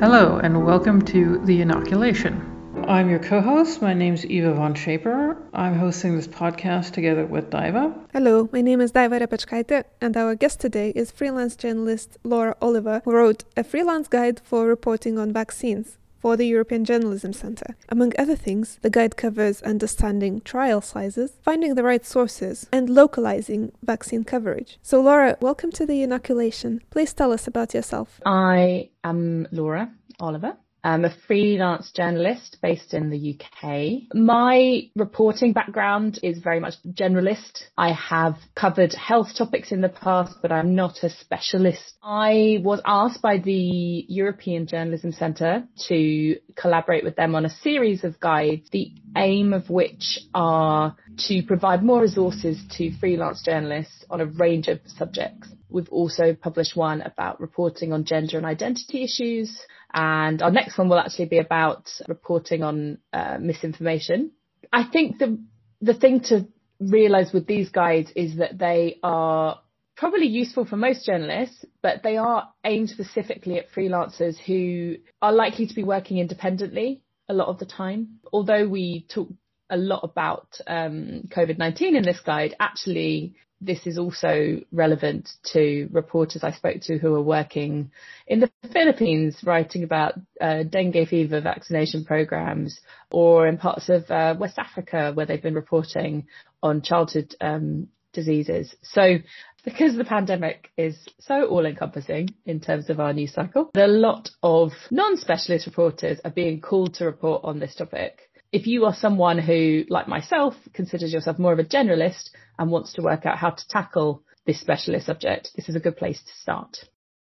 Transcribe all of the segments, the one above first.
Hello, and welcome to The Inoculation. I'm your co host. My name's Eva von Schaper. I'm hosting this podcast together with Daiva. Hello, my name is Daiva Repechkaite, and our guest today is freelance journalist Laura Oliver, who wrote a freelance guide for reporting on vaccines for the European Journalism Centre. Among other things, the guide covers understanding trial sizes, finding the right sources, and localizing vaccine coverage. So, Laura, welcome to the inoculation. Please tell us about yourself. I am Laura Oliver. I'm a freelance journalist based in the UK. My reporting background is very much generalist. I have covered health topics in the past, but I'm not a specialist. I was asked by the European Journalism Centre to collaborate with them on a series of guides, the aim of which are to provide more resources to freelance journalists on a range of subjects. We've also published one about reporting on gender and identity issues. And our next one will actually be about reporting on uh, misinformation. I think the, the thing to realize with these guides is that they are probably useful for most journalists, but they are aimed specifically at freelancers who are likely to be working independently a lot of the time. Although we talk a lot about um, COVID-19 in this guide, actually this is also relevant to reporters I spoke to who are working in the Philippines writing about uh, dengue fever vaccination programs or in parts of uh, West Africa where they've been reporting on childhood um, diseases. So because the pandemic is so all encompassing in terms of our news cycle, a lot of non-specialist reporters are being called to report on this topic if you are someone who, like myself, considers yourself more of a generalist and wants to work out how to tackle this specialist subject, this is a good place to start.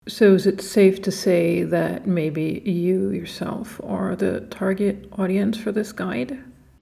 So, is it safe to say that maybe you yourself are the target audience for this guide?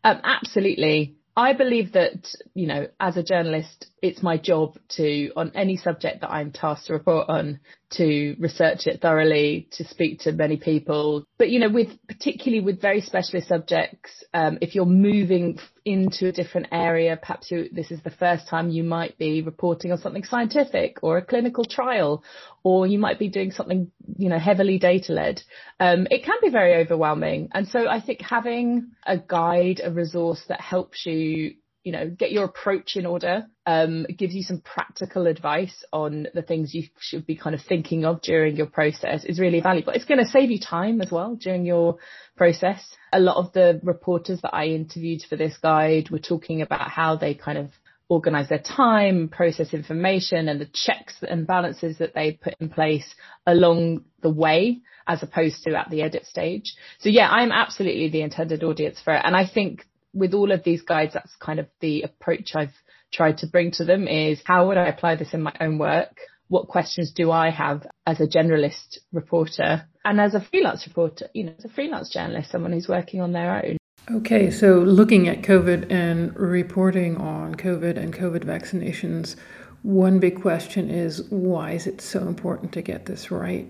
Um, absolutely. I believe that, you know, as a journalist, it's my job to, on any subject that I'm tasked to report on, to research it thoroughly, to speak to many people. But, you know, with, particularly with very specialist subjects, um, if you're moving into a different area, perhaps you, this is the first time you might be reporting on something scientific or a clinical trial, or you might be doing something, you know, heavily data led. Um, it can be very overwhelming. And so I think having a guide, a resource that helps you you know, get your approach in order, um, gives you some practical advice on the things you should be kind of thinking of during your process is really valuable. It's going to save you time as well during your process. A lot of the reporters that I interviewed for this guide were talking about how they kind of organize their time, process information and the checks and balances that they put in place along the way as opposed to at the edit stage. So yeah, I'm absolutely the intended audience for it. And I think with all of these guides, that's kind of the approach I've tried to bring to them is how would I apply this in my own work? What questions do I have as a generalist reporter and as a freelance reporter, you know, as a freelance journalist, someone who's working on their own? Okay, so looking at COVID and reporting on COVID and COVID vaccinations, one big question is why is it so important to get this right?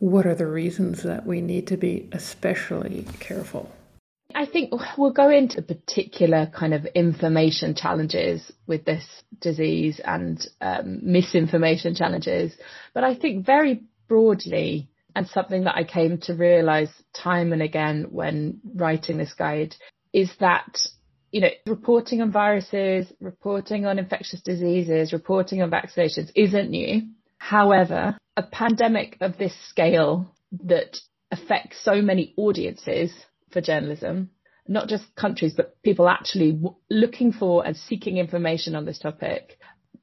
What are the reasons that we need to be especially careful? I think we'll go into the particular kind of information challenges with this disease and um, misinformation challenges. But I think very broadly, and something that I came to realize time and again when writing this guide is that you know, reporting on viruses, reporting on infectious diseases, reporting on vaccinations isn't new. However, a pandemic of this scale that affects so many audiences for journalism, not just countries, but people actually looking for and seeking information on this topic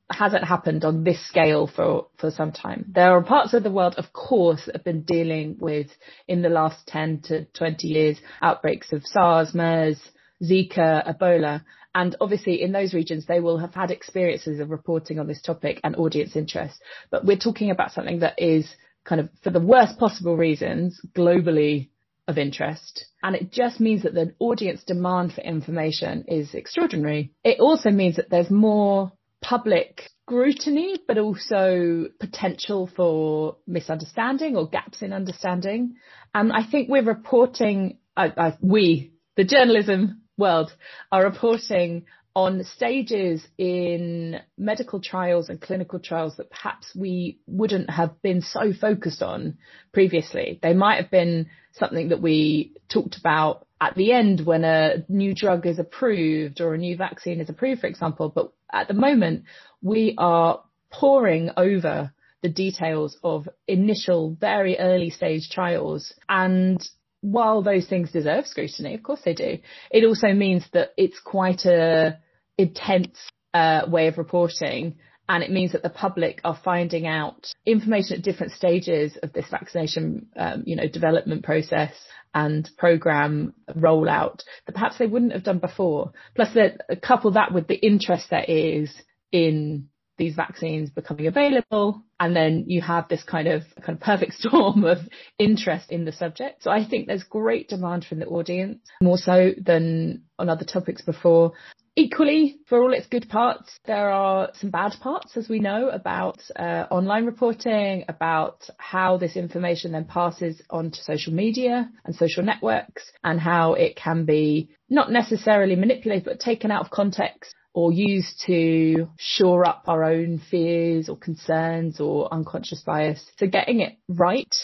hasn't happened on this scale for, for some time. There are parts of the world, of course, that have been dealing with, in the last 10 to 20 years, outbreaks of SARS, MERS, Zika, Ebola. And obviously in those regions, they will have had experiences of reporting on this topic and audience interest. But we're talking about something that is kind of, for the worst possible reasons, globally of interest. And it just means that the audience demand for information is extraordinary. It also means that there's more public scrutiny, but also potential for misunderstanding or gaps in understanding. And I think we're reporting, we, the journalism world, are reporting on stages in medical trials and clinical trials that perhaps we wouldn't have been so focused on previously. They might have been something that we talked about at the end when a new drug is approved or a new vaccine is approved, for example. But at the moment, we are poring over the details of initial, very early stage trials. And while those things deserve scrutiny, of course they do, it also means that it's quite a intense uh, way of reporting. And it means that the public are finding out information at different stages of this vaccination, um, you know, development process and program rollout that perhaps they wouldn't have done before. Plus, that couple that with the interest there is in these vaccines becoming available and then you have this kind of kind of perfect storm of interest in the subject so i think there's great demand from the audience more so than on other topics before Equally, for all its good parts, there are some bad parts, as we know, about uh, online reporting, about how this information then passes onto social media and social networks, and how it can be not necessarily manipulated, but taken out of context or used to shore up our own fears or concerns or unconscious bias. So getting it right,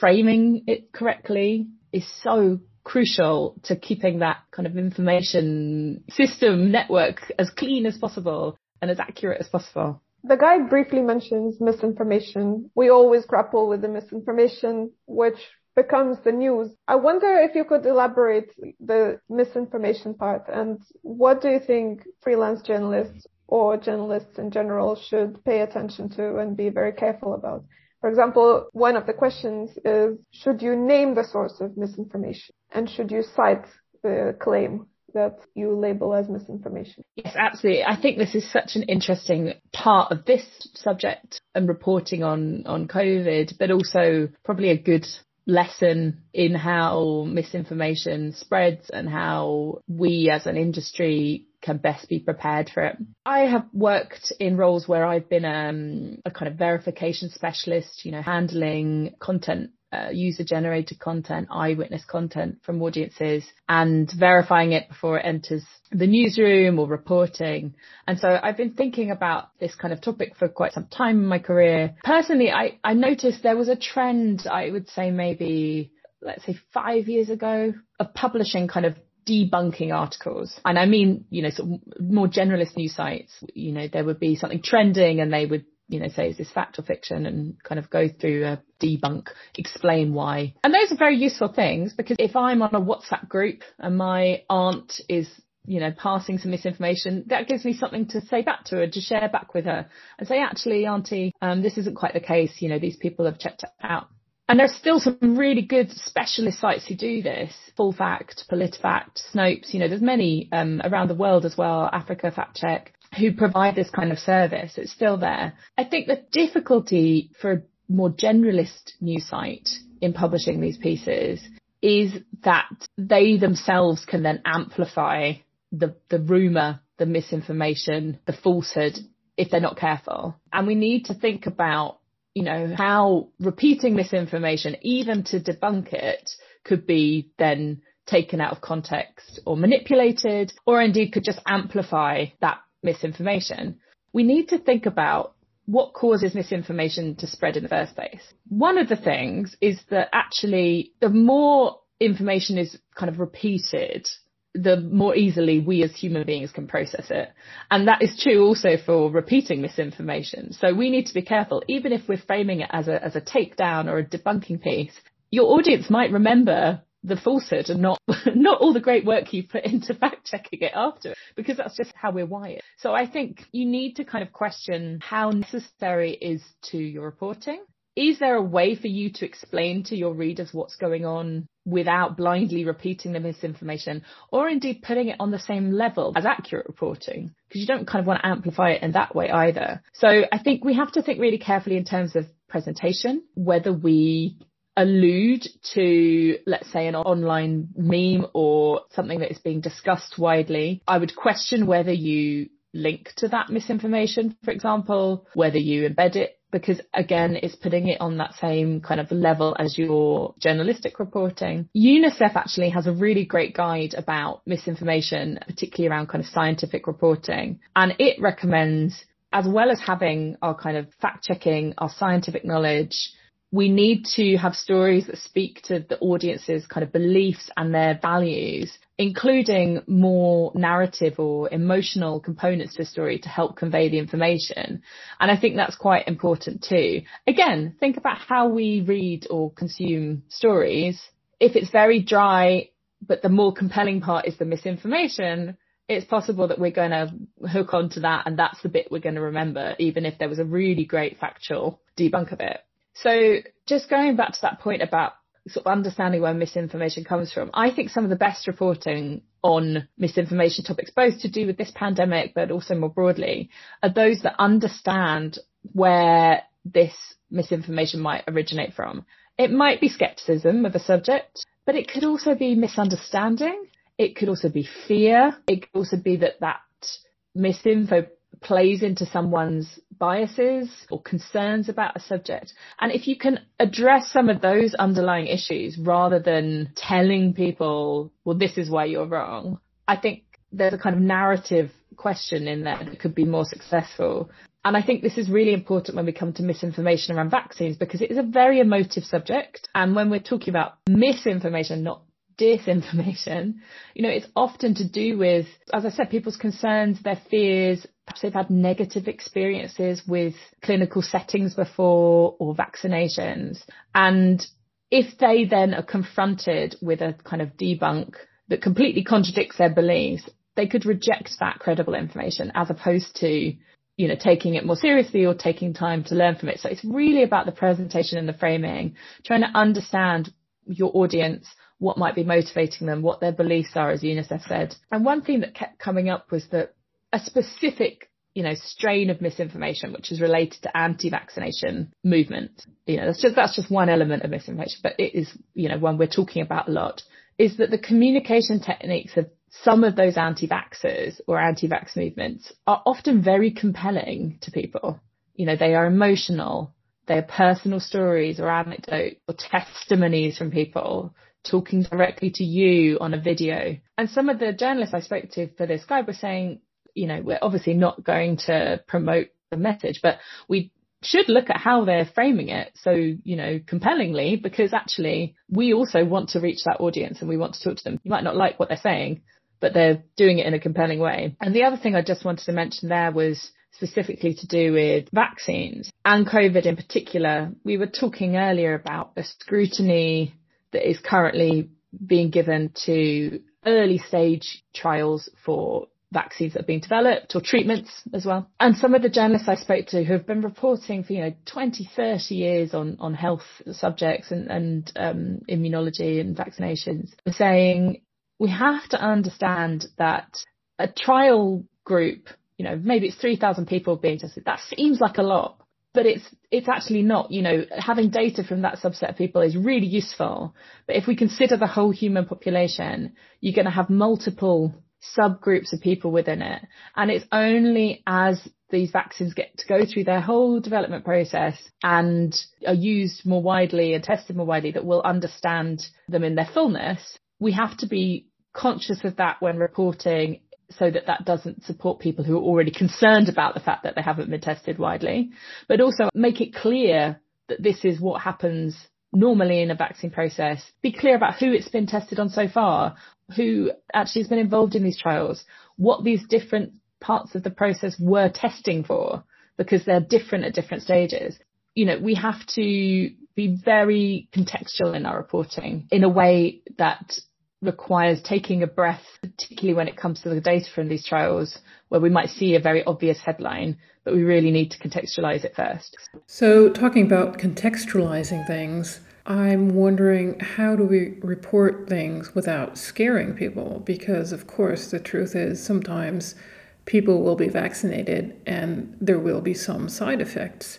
framing it correctly is so crucial to keeping that kind of information system network as clean as possible and as accurate as possible. The guide briefly mentions misinformation. We always grapple with the misinformation, which becomes the news. I wonder if you could elaborate the misinformation part and what do you think freelance journalists or journalists in general should pay attention to and be very careful about? For example, one of the questions is, should you name the source of misinformation? And should you cite the claim that you label as misinformation? Yes, absolutely. I think this is such an interesting part of this subject and reporting on, on COVID, but also probably a good lesson in how misinformation spreads and how we as an industry can best be prepared for it. I have worked in roles where I've been um, a kind of verification specialist, you know, handling content uh, user generated content, eyewitness content from audiences and verifying it before it enters the newsroom or reporting. And so I've been thinking about this kind of topic for quite some time in my career. Personally, I, I noticed there was a trend, I would say maybe, let's say five years ago of publishing kind of debunking articles. And I mean, you know, sort of more generalist news sites, you know, there would be something trending and they would, you know, say, is this fact or fiction and kind of go through a debunk, explain why. And those are very useful things because if I'm on a WhatsApp group and my aunt is you know, passing some misinformation, that gives me something to say back to her, to share back with her and say, actually, auntie, um, this isn't quite the case. You know, these people have checked it out. And there's still some really good specialist sites who do this. Full Fact, PolitiFact, Snopes, you know, there's many um, around the world as well, Africa Fact Check, who provide this kind of service. It's still there. I think the difficulty for a more generalist news site in publishing these pieces is that they themselves can then amplify the, the rumour, the misinformation, the falsehood if they're not careful. And we need to think about you know, how repeating misinformation, even to debunk it, could be then taken out of context or manipulated, or indeed could just amplify that misinformation. We need to think about what causes misinformation to spread in the first place. One of the things is that actually the more information is kind of repeated, the more easily we as human beings can process it. And that is true also for repeating misinformation. So we need to be careful, even if we're framing it as a, as a takedown or a debunking piece, your audience might remember the falsehood and not not all the great work you put into fact checking it after because that's just how we're wired. So I think you need to kind of question how necessary is to your reporting is there a way for you to explain to your readers what's going on without blindly repeating the misinformation or indeed putting it on the same level as accurate reporting? Because you don't kind of want to amplify it in that way either. So I think we have to think really carefully in terms of presentation, whether we allude to, let's say, an online meme or something that is being discussed widely. I would question whether you link to that misinformation, for example, whether you embed it because again, it's putting it on that same kind of level as your journalistic reporting. UNICEF actually has a really great guide about misinformation, particularly around kind of scientific reporting. And it recommends, as well as having our kind of fact checking, our scientific knowledge, we need to have stories that speak to the audience's kind of beliefs and their values, including more narrative or emotional components to a story to help convey the information. And I think that's quite important too. Again, think about how we read or consume stories. If it's very dry, but the more compelling part is the misinformation, it's possible that we're going to hook onto that and that's the bit we're going to remember, even if there was a really great factual debunk of it. So just going back to that point about sort of understanding where misinformation comes from, I think some of the best reporting on misinformation topics, both to do with this pandemic, but also more broadly, are those that understand where this misinformation might originate from. It might be skepticism of a subject, but it could also be misunderstanding. It could also be fear. It could also be that that misinfo plays into someone's biases or concerns about a subject. And if you can address some of those underlying issues rather than telling people, well, this is why you're wrong, I think there's a kind of narrative question in there that could be more successful. And I think this is really important when we come to misinformation around vaccines because it is a very emotive subject. And when we're talking about misinformation, not disinformation, you know, it's often to do with, as I said, people's concerns, their fears, perhaps they've had negative experiences with clinical settings before or vaccinations. And if they then are confronted with a kind of debunk that completely contradicts their beliefs, they could reject that credible information as opposed to you know, taking it more seriously or taking time to learn from it. So it's really about the presentation and the framing, trying to understand your audience, what might be motivating them, what their beliefs are, as UNICEF said. And one thing that kept coming up was that a specific you know, strain of misinformation which is related to anti-vaccination movement. You know, that's just that's just one element of misinformation, but it is, you know, one we're talking about a lot, is that the communication techniques of some of those anti-vaxxers or anti-vax movements are often very compelling to people. You know, they are emotional, they are personal stories or anecdotes or testimonies from people talking directly to you on a video. And some of the journalists I spoke to for this guide were saying, you know, we're obviously not going to promote the message, but we should look at how they're framing it so, you know, compellingly, because actually we also want to reach that audience and we want to talk to them. You might not like what they're saying, but they're doing it in a compelling way. And the other thing I just wanted to mention there was specifically to do with vaccines and COVID in particular. We were talking earlier about the scrutiny that is currently being given to early stage trials for vaccines that are being developed or treatments as well. And some of the journalists I spoke to who have been reporting for, you know, 20, 30 years on, on health subjects and, and um, immunology and vaccinations are saying we have to understand that a trial group, you know, maybe it's 3,000 people being tested. That seems like a lot. But it's it's actually not, you know, having data from that subset of people is really useful. But if we consider the whole human population, you're going to have multiple subgroups of people within it. And it's only as these vaccines get to go through their whole development process and are used more widely and tested more widely that we'll understand them in their fullness. We have to be conscious of that when reporting so that that doesn't support people who are already concerned about the fact that they haven't been tested widely, but also make it clear that this is what happens normally in a vaccine process. Be clear about who it's been tested on so far, who actually has been involved in these trials, what these different parts of the process were testing for, because they're different at different stages. You know, we have to be very contextual in our reporting in a way that requires taking a breath, particularly when it comes to the data from these trials, where we might see a very obvious headline, but we really need to contextualize it first. So, talking about contextualizing things, I'm wondering how do we report things without scaring people? Because, of course, the truth is sometimes people will be vaccinated and there will be some side effects.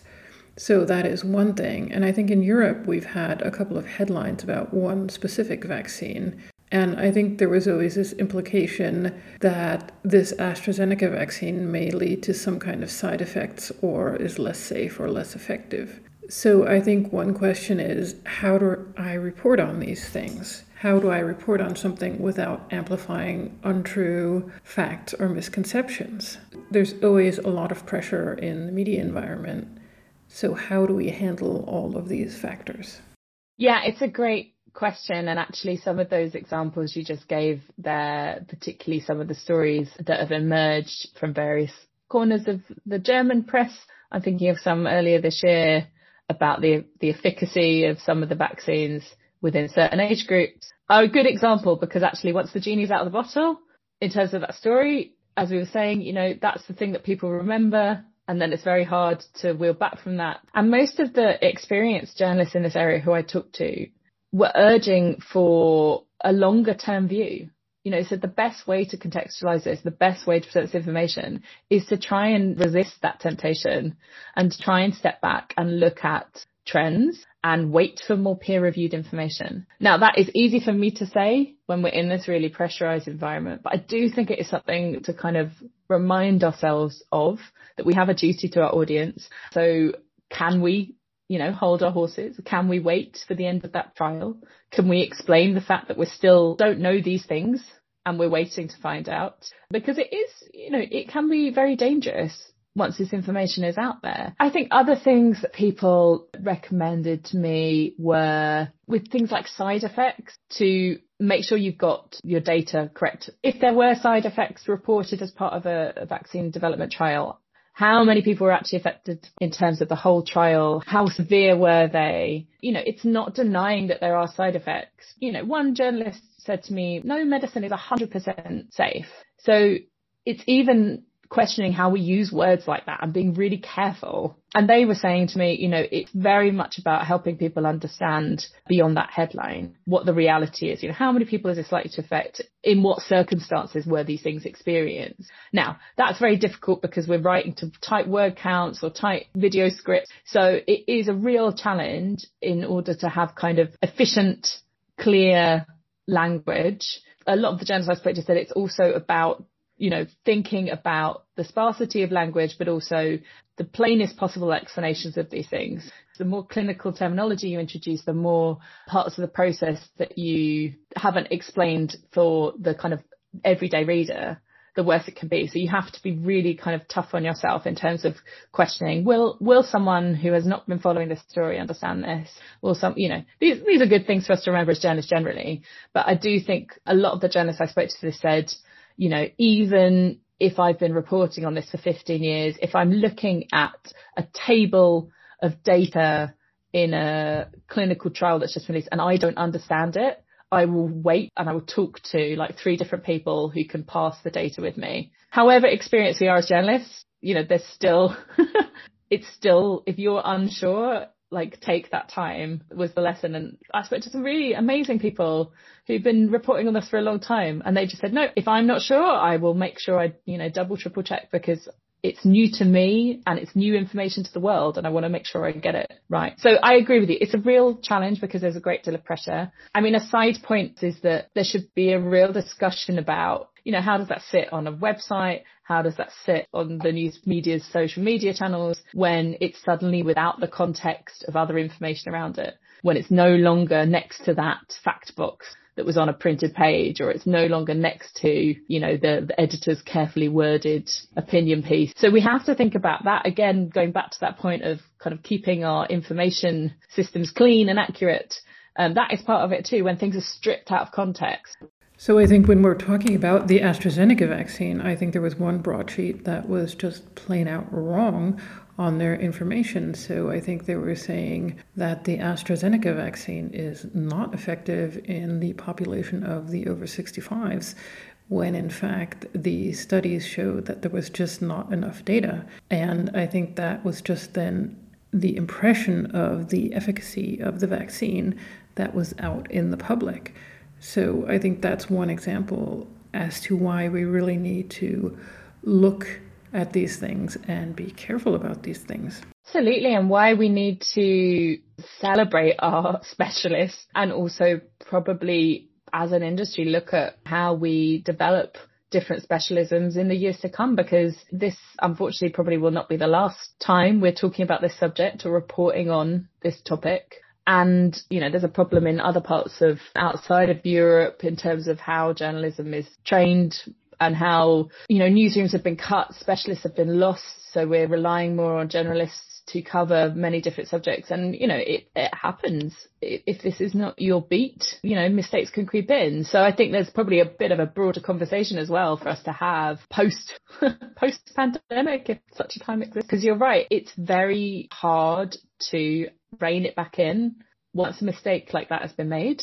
So, that is one thing. And I think in Europe, we've had a couple of headlines about one specific vaccine. And I think there was always this implication that this AstraZeneca vaccine may lead to some kind of side effects or is less safe or less effective. So I think one question is how do I report on these things? How do I report on something without amplifying untrue facts or misconceptions? There's always a lot of pressure in the media environment. So, how do we handle all of these factors? Yeah, it's a great question. And actually, some of those examples you just gave there, particularly some of the stories that have emerged from various corners of the German press. I'm thinking of some earlier this year about the, the efficacy of some of the vaccines within certain age groups are a good example because actually once the genie's out of the bottle, in terms of that story, as we were saying, you know, that's the thing that people remember. And then it's very hard to wheel back from that. And most of the experienced journalists in this area who I talked to were urging for a longer term view. You know, so the best way to contextualize this, the best way to present this information is to try and resist that temptation and try and step back and look at trends and wait for more peer reviewed information. Now that is easy for me to say when we're in this really pressurized environment, but I do think it is something to kind of remind ourselves of that we have a duty to our audience. So can we you know, hold our horses? Can we wait for the end of that trial? Can we explain the fact that we still don't know these things and we're waiting to find out? Because it is, you know, it can be very dangerous once this information is out there. I think other things that people recommended to me were with things like side effects to make sure you've got your data correct. If there were side effects reported as part of a, vaccine development trial, how many people were actually affected in terms of the whole trial? How severe were they? You know, it's not denying that there are side effects. You know, one journalist said to me, no medicine is 100% safe. So it's even questioning how we use words like that and being really careful. And they were saying to me, you know, it's very much about helping people understand beyond that headline what the reality is. You know, how many people is this likely to affect? In what circumstances were these things experienced? Now, that's very difficult because we're writing to tight word counts or tight video scripts. So it is a real challenge in order to have kind of efficient, clear language a lot of the journalists I spoke to said it's also about you know, thinking about the sparsity of language, but also the plainest possible explanations of these things. The more clinical terminology you introduce, the more parts of the process that you haven't explained for the kind of everyday reader, the worse it can be. So you have to be really kind of tough on yourself in terms of questioning, will, will someone who has not been following this story understand this? Will some, you know, these, these are good things for us to remember as journalists generally. But I do think a lot of the journalists I spoke to this said, you know, even if I've been reporting on this for 15 years, if I'm looking at a table of data in a clinical trial that's just released and I don't understand it, I will wait and I will talk to like three different people who can pass the data with me. However experienced we are as journalists, you know, there's still, it's still, if you're unsure, like take that time was the lesson. And I spoke to some really amazing people who've been reporting on this for a long time. And they just said, no, if I'm not sure, I will make sure I, you know, double, triple check because it's new to me and it's new information to the world and I want to make sure I get it right. So I agree with you. It's a real challenge because there's a great deal of pressure. I mean, a side point is that there should be a real discussion about you know, how does that sit on a website? How does that sit on the news media's social media channels when it's suddenly without the context of other information around it? When it's no longer next to that fact box that was on a printed page or it's no longer next to, you know, the, the editor's carefully worded opinion piece. So we have to think about that again, going back to that point of kind of keeping our information systems clean and accurate. Um, that is part of it too, when things are stripped out of context. So I think when we're talking about the AstraZeneca vaccine, I think there was one broadsheet that was just plain out wrong on their information. So I think they were saying that the AstraZeneca vaccine is not effective in the population of the over 65s, when in fact the studies showed that there was just not enough data. And I think that was just then the impression of the efficacy of the vaccine that was out in the public. So I think that's one example as to why we really need to look at these things and be careful about these things. Absolutely, and why we need to celebrate our specialists and also probably as an industry look at how we develop different specialisms in the years to come because this unfortunately probably will not be the last time we're talking about this subject or reporting on this topic. And, you know, there's a problem in other parts of outside of Europe in terms of how journalism is trained and how, you know, newsrooms have been cut, specialists have been lost. So we're relying more on journalists to cover many different subjects. And, you know, it, it happens. If this is not your beat, you know, mistakes can creep in. So I think there's probably a bit of a broader conversation as well for us to have post, post pandemic, if such a time exists. Cause you're right. It's very hard to rein it back in once a mistake like that has been made.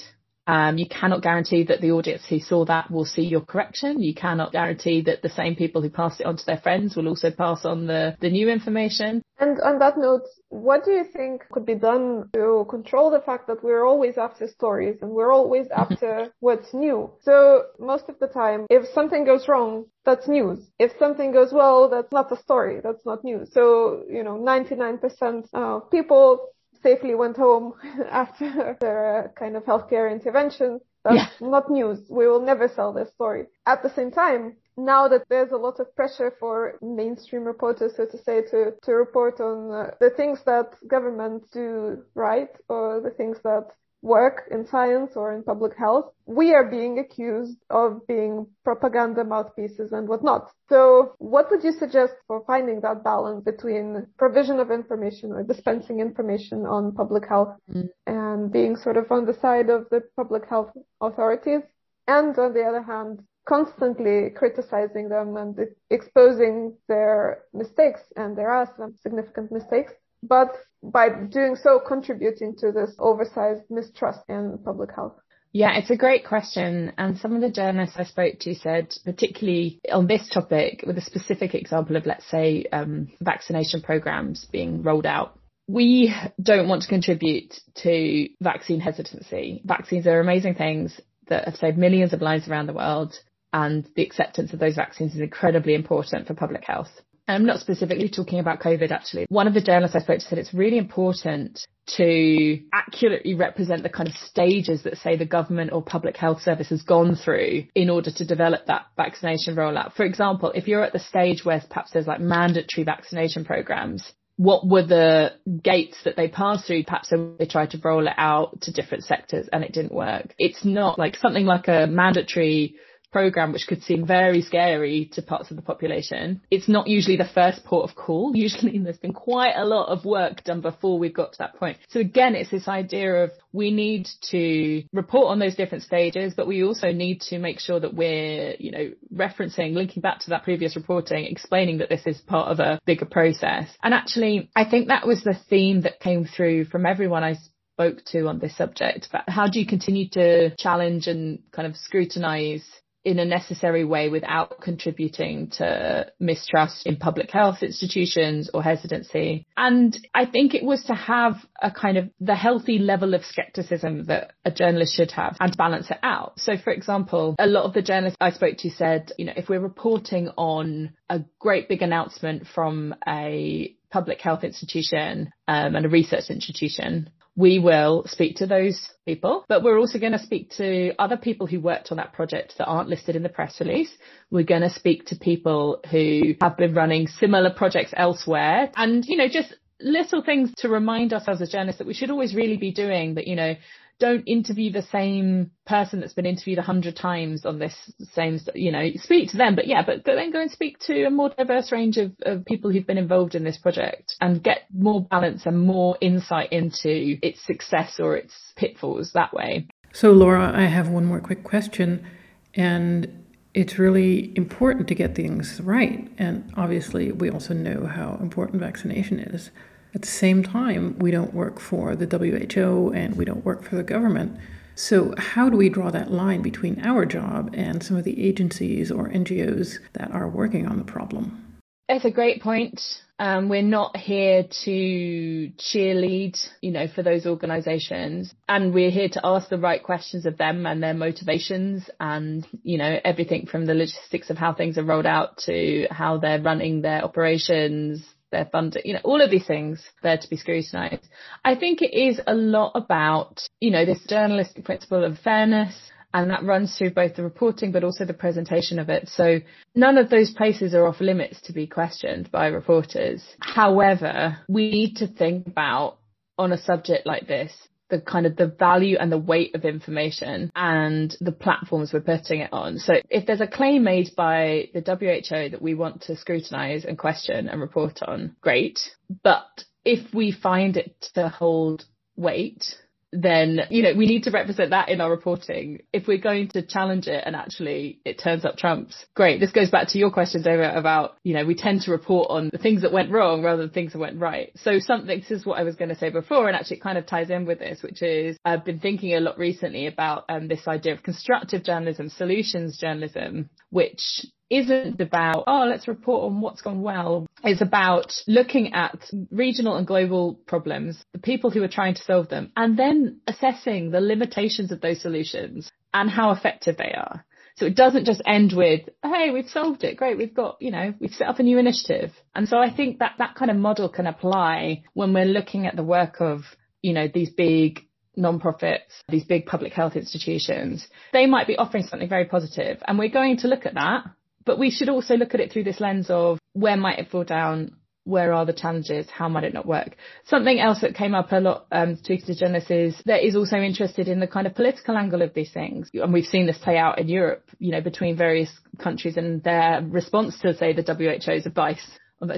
Um, you cannot guarantee that the audience who saw that will see your correction. You cannot guarantee that the same people who passed it on to their friends will also pass on the, the new information. And on that note, what do you think could be done to control the fact that we're always after stories and we're always after what's new? So most of the time, if something goes wrong, that's news. If something goes well, that's not a story. That's not news. So, you know, 99% of people safely went home after their kind of healthcare intervention. That's yeah. not news. We will never sell this story. At the same time, now that there's a lot of pressure for mainstream reporters, so to say, to, to report on uh, the things that governments do right or the things that work in science or in public health, we are being accused of being propaganda mouthpieces and whatnot. So what would you suggest for finding that balance between provision of information or dispensing information on public health mm. and being sort of on the side of the public health authorities and on the other hand, constantly criticizing them and exposing their mistakes and there are some significant mistakes but by doing so contributing to this oversized mistrust in public health? Yeah, it's a great question. And some of the journalists I spoke to said, particularly on this topic, with a specific example of, let's say, um, vaccination programs being rolled out. We don't want to contribute to vaccine hesitancy. Vaccines are amazing things that have saved millions of lives around the world. And the acceptance of those vaccines is incredibly important for public health. I'm not specifically talking about COVID actually. One of the journalists I spoke to said it's really important to accurately represent the kind of stages that say the government or public health service has gone through in order to develop that vaccination rollout. For example, if you're at the stage where perhaps there's like mandatory vaccination programs, what were the gates that they passed through? Perhaps they tried to roll it out to different sectors and it didn't work. It's not like something like a mandatory program, which could seem very scary to parts of the population, it's not usually the first port of call. Usually there's been quite a lot of work done before we've got to that point. So again, it's this idea of we need to report on those different stages, but we also need to make sure that we're, you know, referencing, linking back to that previous reporting, explaining that this is part of a bigger process. And actually, I think that was the theme that came through from everyone I spoke to on this subject. But how do you continue to challenge and kind of scrutinize in a necessary way without contributing to mistrust in public health institutions or hesitancy. And I think it was to have a kind of the healthy level of skepticism that a journalist should have and balance it out. So for example, a lot of the journalists I spoke to said, you know, if we're reporting on a great big announcement from a public health institution um, and a research institution, we will speak to those people, but we're also going to speak to other people who worked on that project that aren't listed in the press release. We're going to speak to people who have been running similar projects elsewhere and, you know, just little things to remind us as journalists that we should always really be doing that, you know, don't interview the same person that's been interviewed a hundred times on this same, you know, speak to them, but yeah, but then go and speak to a more diverse range of, of people who've been involved in this project and get more balance and more insight into its success or its pitfalls that way. So, Laura, I have one more quick question, and it's really important to get things right. And obviously, we also know how important vaccination is. At the same time, we don't work for the WHO and we don't work for the government. So, how do we draw that line between our job and some of the agencies or NGOs that are working on the problem? It's a great point. Um, we're not here to cheerlead, you know, for those organisations, and we're here to ask the right questions of them and their motivations, and you know, everything from the logistics of how things are rolled out to how they're running their operations, their funding, you know, all of these things there to be scrutinised. I think it is a lot about, you know, this journalistic principle of fairness And that runs through both the reporting but also the presentation of it. So none of those places are off limits to be questioned by reporters. However, we need to think about on a subject like this, the kind of the value and the weight of information and the platforms we're putting it on. So if there's a claim made by the WHO that we want to scrutinize and question and report on, great. But if we find it to hold weight, then, you know, we need to represent that in our reporting. If we're going to challenge it and actually it turns up trumps, great. This goes back to your questions over about, you know, we tend to report on the things that went wrong rather than things that went right. So something, this is what I was going to say before and actually it kind of ties in with this, which is I've been thinking a lot recently about um, this idea of constructive journalism, solutions journalism, which isn't about, oh, let's report on what's gone well. It's about looking at regional and global problems, the people who are trying to solve them, and then assessing the limitations of those solutions and how effective they are. So it doesn't just end with, hey, we've solved it. Great. We've got, you know, we've set up a new initiative. And so I think that that kind of model can apply when we're looking at the work of, you know, these big non-profits, these big public health institutions. They might be offering something very positive and we're going to look at that but we should also look at it through this lens of where might it fall down? Where are the challenges? How might it not work? Something else that came up a lot, um, to journalists is that is also interested in the kind of political angle of these things. And we've seen this play out in Europe, you know, between various countries and their response to, say, the WHO's advice.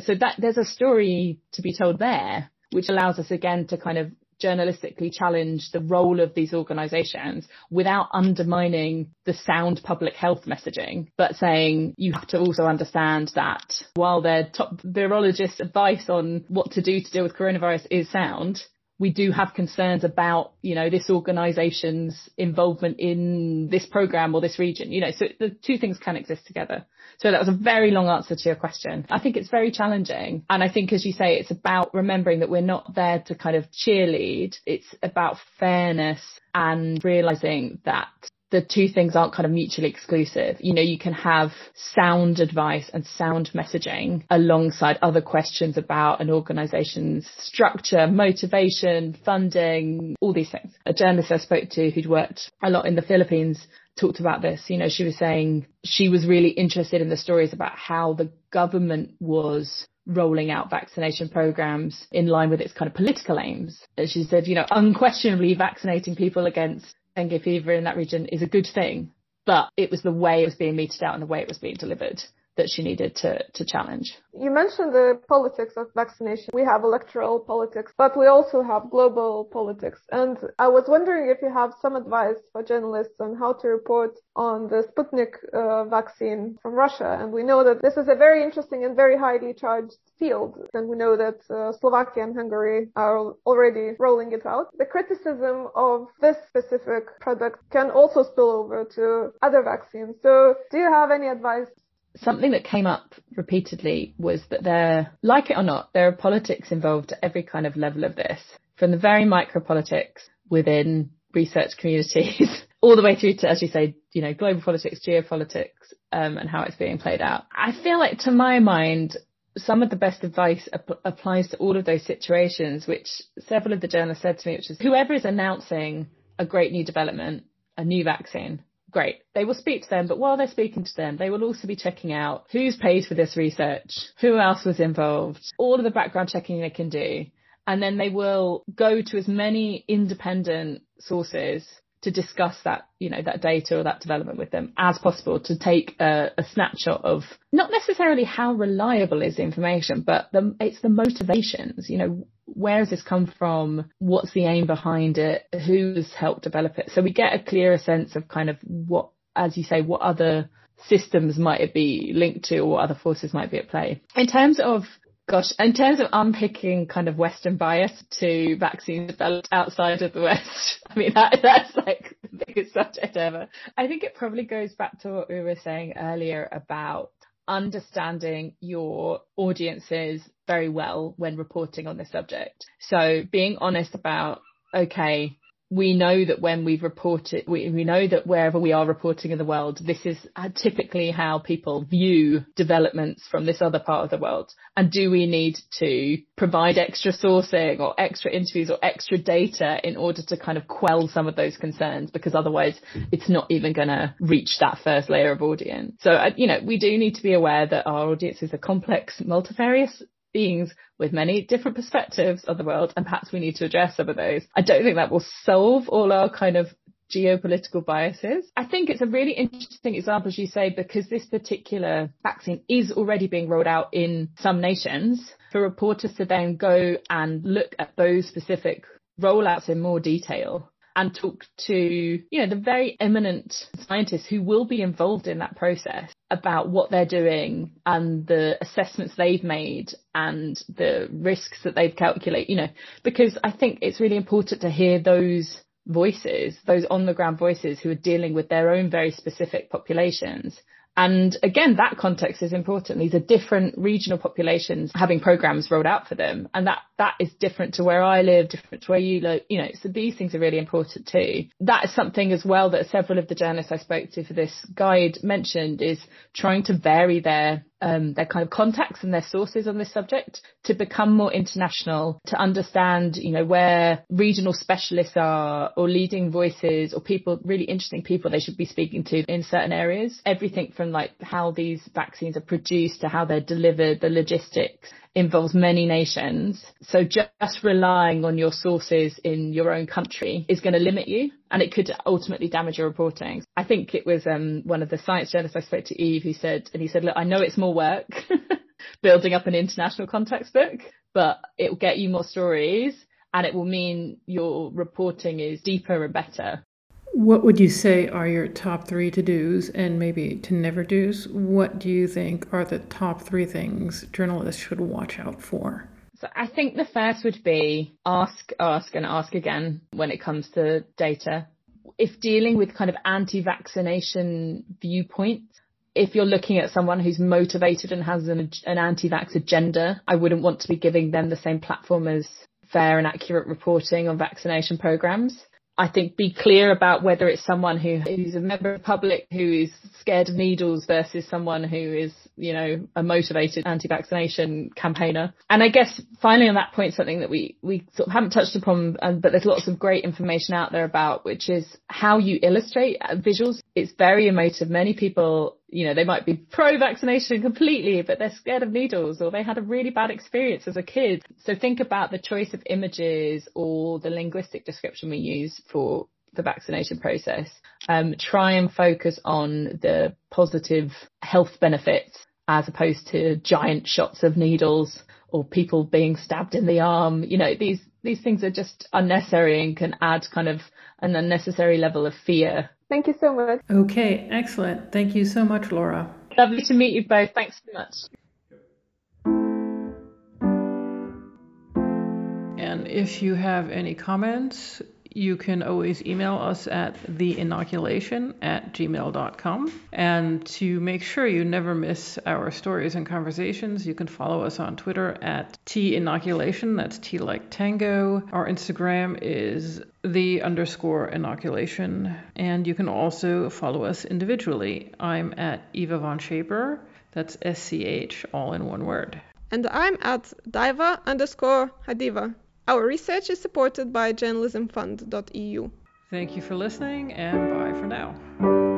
So that there's a story to be told there, which allows us again to kind of journalistically challenge the role of these organisations without undermining the sound public health messaging, but saying you have to also understand that while their top virologists' advice on what to do to deal with coronavirus is sound, we do have concerns about, you know, this organization's involvement in this program or this region, you know, so the two things can exist together. So that was a very long answer to your question. I think it's very challenging. And I think, as you say, it's about remembering that we're not there to kind of cheerlead. It's about fairness and realizing that the two things aren't kind of mutually exclusive. You know, you can have sound advice and sound messaging alongside other questions about an organization's structure, motivation, funding, all these things. A journalist I spoke to who'd worked a lot in the Philippines talked about this. You know, she was saying she was really interested in the stories about how the government was rolling out vaccination programs in line with its kind of political aims. And she said, you know, unquestionably vaccinating people against dengue fever in that region is a good thing, but it was the way it was being meted out and the way it was being delivered that she needed to, to challenge. You mentioned the politics of vaccination. We have electoral politics, but we also have global politics. And I was wondering if you have some advice for journalists on how to report on the Sputnik uh, vaccine from Russia. And we know that this is a very interesting and very highly charged field. And we know that uh, Slovakia and Hungary are already rolling it out. The criticism of this specific product can also spill over to other vaccines. So do you have any advice something that came up repeatedly was that there, like it or not, there are politics involved at every kind of level of this, from the very micro politics within research communities, all the way through to, as you say, you know, global politics, geopolitics, um, and how it's being played out. I feel like, to my mind, some of the best advice ap- applies to all of those situations, which several of the journalists said to me, which is whoever is announcing a great new development, a new vaccine, great. They will speak to them, but while they're speaking to them, they will also be checking out who's paid for this research, who else was involved, all of the background checking they can do. And then they will go to as many independent sources to discuss that, you know, that data or that development with them as possible to take a, a snapshot of not necessarily how reliable is the information, but the, it's the motivations, you know, where has this come from? What's the aim behind it? Who's helped develop it? So we get a clearer sense of kind of what, as you say, what other systems might it be linked to or what other forces might be at play. In terms of Gosh, in terms of unpicking kind of Western bias to vaccines developed outside of the West, I mean, that, that's like the biggest subject ever. I think it probably goes back to what we were saying earlier about understanding your audiences very well when reporting on this subject. So being honest about, okay, we know that when we've reported, we, we know that wherever we are reporting in the world, this is uh, typically how people view developments from this other part of the world. And do we need to provide extra sourcing or extra interviews or extra data in order to kind of quell some of those concerns? Because otherwise it's not even going to reach that first layer of audience. So, uh, you know, we do need to be aware that our audiences are complex, multifarious beings with many different perspectives of the world, and perhaps we need to address some of those. I don't think that will solve all our kind of geopolitical biases. I think it's a really interesting example, as you say, because this particular vaccine is already being rolled out in some nations. For reporters to then go and look at those specific rollouts in more detail and talk to, you know, the very eminent scientists who will be involved in that process about what they're doing and the assessments they've made and the risks that they've calculated, you know, because I think it's really important to hear those voices, those on the ground voices who are dealing with their own very specific populations and again, that context is important. These are different regional populations having programs rolled out for them. And that, that is different to where I live, different to where you live, you know, so these things are really important too. That is something as well that several of the journalists I spoke to for this guide mentioned is trying to vary their um, their kind of contacts and their sources on this subject to become more international, to understand, you know, where regional specialists are or leading voices or people, really interesting people they should be speaking to in certain areas. Everything from like how these vaccines are produced to how they're delivered, the logistics involves many nations. So just relying on your sources in your own country is going to limit you and it could ultimately damage your reporting. I think it was um, one of the science journalists I spoke to, Eve, who said, and he said, look, I know it's more work building up an international context book, but it will get you more stories and it will mean your reporting is deeper and better. What would you say are your top three to dos and maybe to never dos? What do you think are the top three things journalists should watch out for? So I think the first would be ask, ask, and ask again when it comes to data. If dealing with kind of anti vaccination viewpoints, if you're looking at someone who's motivated and has an, an anti vax agenda, I wouldn't want to be giving them the same platform as fair and accurate reporting on vaccination programs. I think be clear about whether it's someone who who's a member of the public who is scared of needles versus someone who is, you know, a motivated anti-vaccination campaigner. And I guess finally on that point, something that we, we sort of haven't touched upon, um, but there's lots of great information out there about, which is how you illustrate visuals. It's very emotive. Many people you know, they might be pro vaccination completely, but they're scared of needles or they had a really bad experience as a kid. So think about the choice of images or the linguistic description we use for the vaccination process. Um, try and focus on the positive health benefits as opposed to giant shots of needles or people being stabbed in the arm. You know, these, these things are just unnecessary and can add kind of an unnecessary level of fear Thank you so much. Okay, excellent. Thank you so much, Laura. Lovely to meet you both. Thanks so much. And if you have any comments, you can always email us at theinoculation at gmail.com. And to make sure you never miss our stories and conversations, you can follow us on Twitter at T-inoculation. That's T like tango. Our Instagram is the underscore inoculation. And you can also follow us individually. I'm at Eva von Schaper. That's S-C-H, all in one word. And I'm at Diva underscore Hadiva. Our research is supported by journalismfund.eu. Thank you for listening and bye for now.